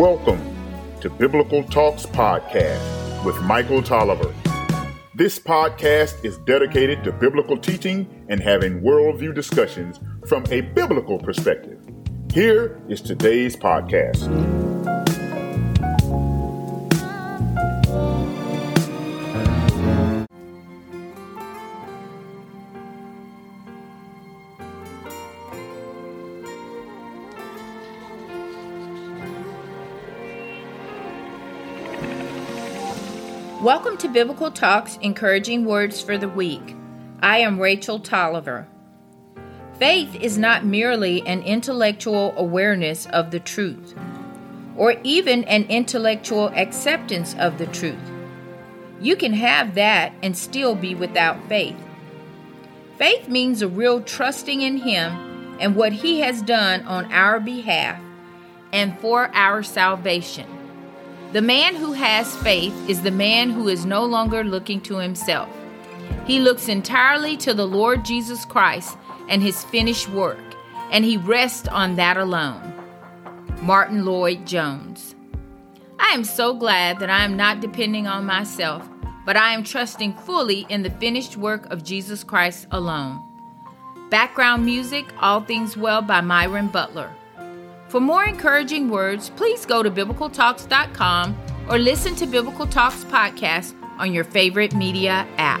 to Biblical Talks Podcast with Michael Tolliver. This podcast is dedicated to biblical teaching and having worldview discussions from a biblical perspective. Here is today's podcast. Welcome to Biblical Talks Encouraging Words for the Week. I am Rachel Tolliver. Faith is not merely an intellectual awareness of the truth, or even an intellectual acceptance of the truth. You can have that and still be without faith. Faith means a real trusting in Him and what He has done on our behalf and for our salvation. The man who has faith is the man who is no longer looking to himself. He looks entirely to the Lord Jesus Christ and his finished work, and he rests on that alone. Martyn Lloyd-Jones. I am so glad that I am not depending on myself, but I am trusting fully in the finished work of Jesus Christ alone. Background music All Things Well by Myron Butler. For more encouraging words, please go to biblicaltalks.com or listen to Biblical Talks podcast on your favorite media app.